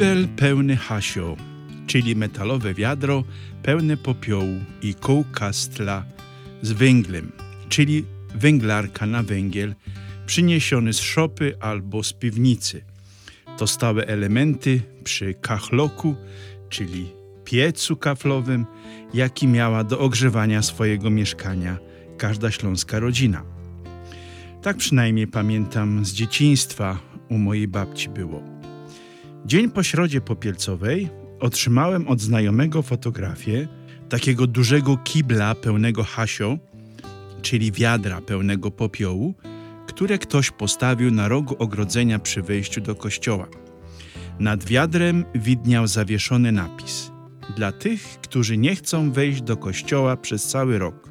Kibel pełny hasio, czyli metalowe wiadro pełne popiołu i kołka stla z węglem, czyli węglarka na węgiel przyniesiony z szopy albo z piwnicy. To stałe elementy przy kachloku, czyli piecu kaflowym, jaki miała do ogrzewania swojego mieszkania każda śląska rodzina. Tak przynajmniej pamiętam z dzieciństwa u mojej babci było. Dzień po środzie popielcowej otrzymałem od znajomego fotografię takiego dużego kibla pełnego hasio, czyli wiadra pełnego popiołu, które ktoś postawił na rogu ogrodzenia przy wejściu do kościoła. Nad wiadrem widniał zawieszony napis: Dla tych, którzy nie chcą wejść do kościoła przez cały rok.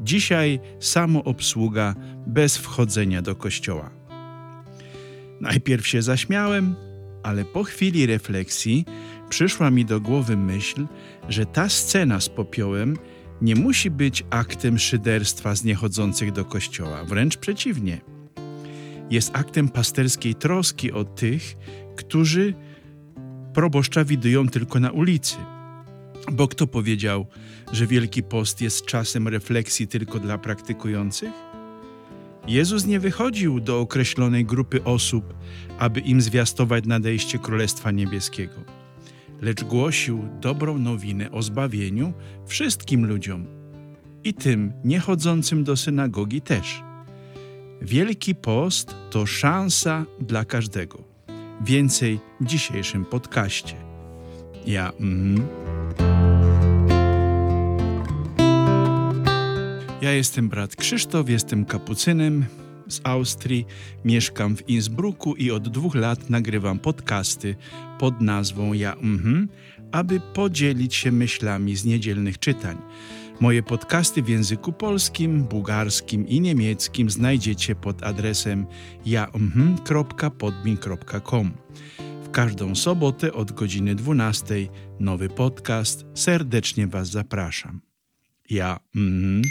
Dzisiaj samo obsługa bez wchodzenia do kościoła. Najpierw się zaśmiałem, ale po chwili refleksji przyszła mi do głowy myśl, że ta scena z popiołem nie musi być aktem szyderstwa z niechodzących do kościoła, wręcz przeciwnie. Jest aktem pasterskiej troski o tych, którzy proboszcza widują tylko na ulicy. Bo kto powiedział, że Wielki Post jest czasem refleksji tylko dla praktykujących? Jezus nie wychodził do określonej grupy osób, aby im zwiastować nadejście Królestwa Niebieskiego, lecz głosił dobrą nowinę o zbawieniu wszystkim ludziom i tym niechodzącym do synagogi też. Wielki Post to szansa dla każdego. Więcej w dzisiejszym podcaście. Ja. Mm, Ja jestem brat Krzysztof, jestem kapucynem z Austrii, mieszkam w Innsbrucku i od dwóch lat nagrywam podcasty pod nazwą Ja mhm, aby podzielić się myślami z niedzielnych czytań. Moje podcasty w języku polskim, bułgarskim i niemieckim znajdziecie pod adresem jaumhm.podmin.com. W każdą sobotę od godziny 12 nowy podcast. Serdecznie Was zapraszam. Ja. Mm,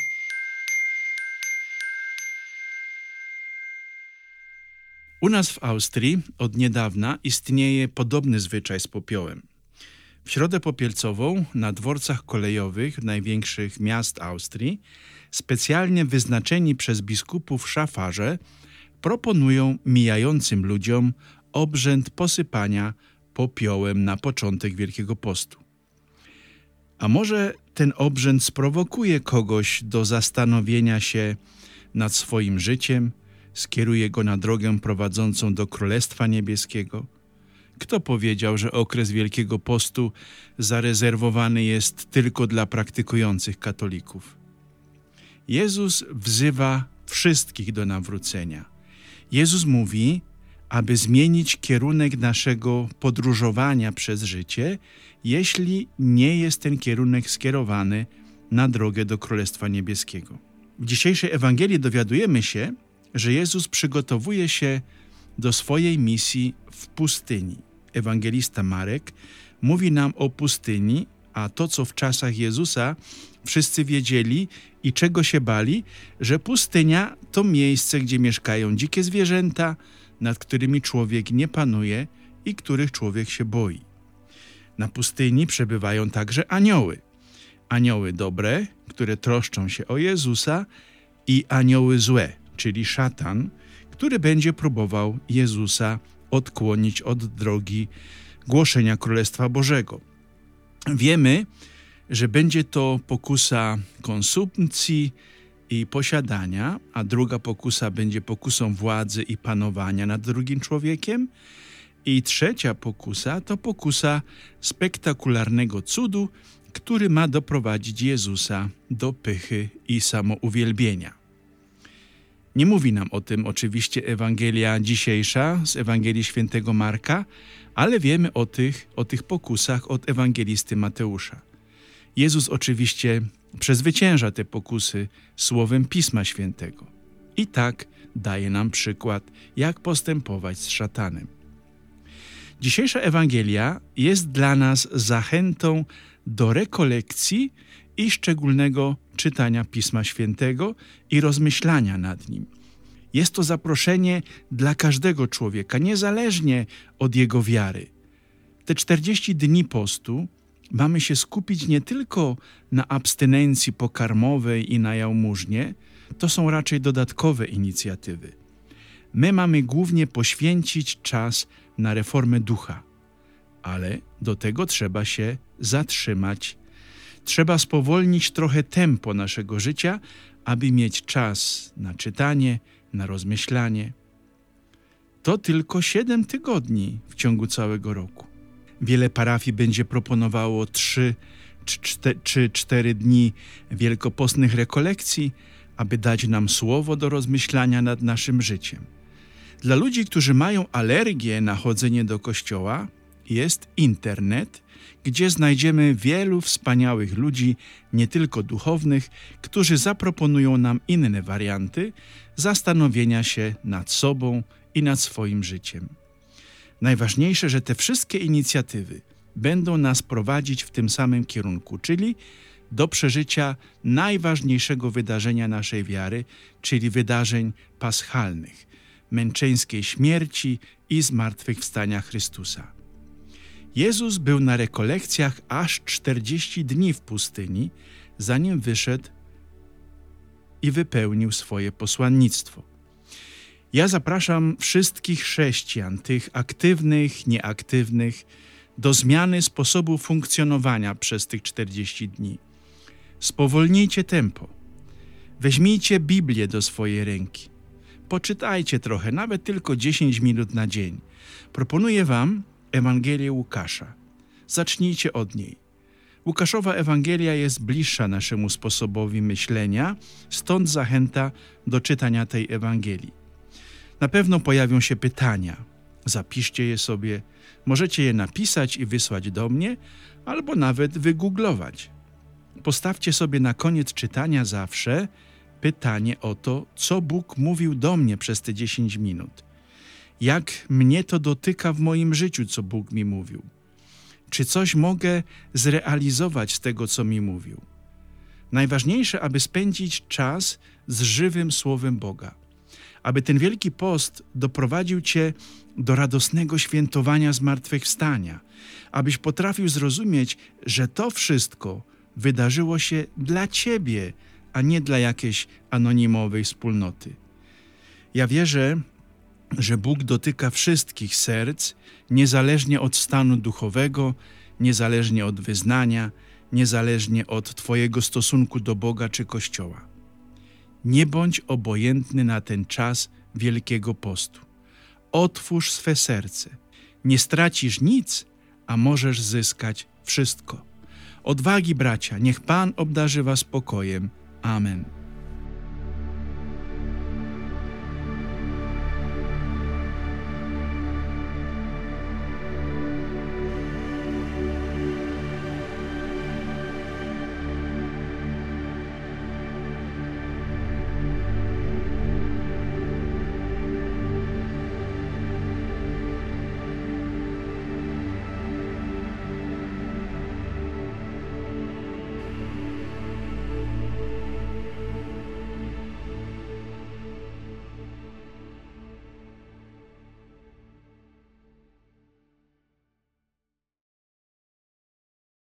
U nas w Austrii od niedawna istnieje podobny zwyczaj z popiołem. W środę popielcową na dworcach kolejowych największych miast Austrii specjalnie wyznaczeni przez biskupów szafarze proponują mijającym ludziom obrzęd posypania popiołem na początek Wielkiego Postu. A może ten obrzęd sprowokuje kogoś do zastanowienia się nad swoim życiem, skieruje go na drogę prowadzącą do Królestwa Niebieskiego? Kto powiedział, że okres Wielkiego Postu zarezerwowany jest tylko dla praktykujących katolików? Jezus wzywa wszystkich do nawrócenia. Jezus mówi, aby zmienić kierunek naszego podróżowania przez życie, jeśli nie jest ten kierunek skierowany na drogę do Królestwa Niebieskiego. W dzisiejszej Ewangelii dowiadujemy się, że Jezus przygotowuje się do swojej misji w pustyni. Ewangelista Marek mówi nam o pustyni, a to, co w czasach Jezusa wszyscy wiedzieli i czego się bali, że pustynia to miejsce, gdzie mieszkają dzikie zwierzęta, nad którymi człowiek nie panuje i których człowiek się boi. Na pustyni przebywają także anioły. Anioły dobre, które troszczą się o Jezusa, i anioły złe, czyli szatan, który będzie próbował Jezusa odkłonić od drogi głoszenia Królestwa Bożego. Wiemy, że będzie to pokusa konsumpcji i posiadania, a druga pokusa będzie pokusą władzy i panowania nad drugim człowiekiem, i trzecia pokusa to pokusa spektakularnego cudu, który ma doprowadzić Jezusa do pychy i samouwielbienia. Nie mówi nam o tym oczywiście Ewangelia dzisiejsza z Ewangelii Świętego Marka, ale wiemy o tych, o tych pokusach od ewangelisty Mateusza. Jezus oczywiście przezwycięża te pokusy słowem Pisma Świętego. I tak daje nam przykład, jak postępować z szatanem. Dzisiejsza Ewangelia jest dla nas zachętą do rekolekcji i szczególnego czytania Pisma Świętego i rozmyślania nad nim. Jest to zaproszenie dla każdego człowieka, niezależnie od jego wiary. Te 40 dni postu mamy się skupić nie tylko na abstynencji pokarmowej i na jałmużnie, to są raczej dodatkowe inicjatywy. My mamy głównie poświęcić czas na reformę ducha, ale do tego trzeba się zatrzymać. Trzeba spowolnić trochę tempo naszego życia, aby mieć czas na czytanie, na rozmyślanie. To tylko siedem tygodni w ciągu całego roku. Wiele parafii będzie proponowało trzy czy cztery dni wielkopostnych rekolekcji, aby dać nam słowo do rozmyślania nad naszym życiem. Dla ludzi, którzy mają alergię na chodzenie do kościoła, jest internet, gdzie znajdziemy wielu wspaniałych ludzi, nie tylko duchownych, którzy zaproponują nam inne warianty zastanowienia się nad sobą i nad swoim życiem. Najważniejsze, że te wszystkie inicjatywy będą nas prowadzić w tym samym kierunku, czyli do przeżycia najważniejszego wydarzenia naszej wiary, czyli wydarzeń paschalnych, męczeńskiej śmierci i zmartwychwstania Chrystusa. Jezus był na rekolekcjach aż 40 dni w pustyni, zanim wyszedł i wypełnił swoje posłannictwo. Ja zapraszam wszystkich chrześcijan, tych aktywnych, nieaktywnych, do zmiany sposobu funkcjonowania przez tych 40 dni. Spowolnijcie tempo. Weźmijcie Biblię do swojej ręki. Poczytajcie trochę, nawet tylko 10 minut na dzień. Proponuję Wam Ewangelię Łukasza. Zacznijcie od niej. Łukaszowa Ewangelia jest bliższa naszemu sposobowi myślenia, stąd zachęta do czytania tej Ewangelii. Na pewno pojawią się pytania. Zapiszcie je sobie. Możecie je napisać i wysłać do mnie, albo nawet wygooglować. Postawcie sobie na koniec czytania zawsze pytanie o to, co Bóg mówił do mnie przez te 10 minut. Jak mnie to dotyka w moim życiu, co Bóg mi mówił. Czy coś mogę zrealizować z tego, co mi mówił? Najważniejsze, aby spędzić czas z żywym Słowem Boga aby ten wielki post doprowadził Cię do radosnego świętowania zmartwychwstania, abyś potrafił zrozumieć, że to wszystko wydarzyło się dla Ciebie, a nie dla jakiejś anonimowej wspólnoty. Ja wierzę, że Bóg dotyka wszystkich serc, niezależnie od stanu duchowego, niezależnie od wyznania, niezależnie od Twojego stosunku do Boga czy Kościoła. Nie bądź obojętny na ten czas Wielkiego Postu. Otwórz swe serce. Nie stracisz nic, a możesz zyskać wszystko. Odwagi, bracia, niech Pan obdarzy Was spokojem. Amen.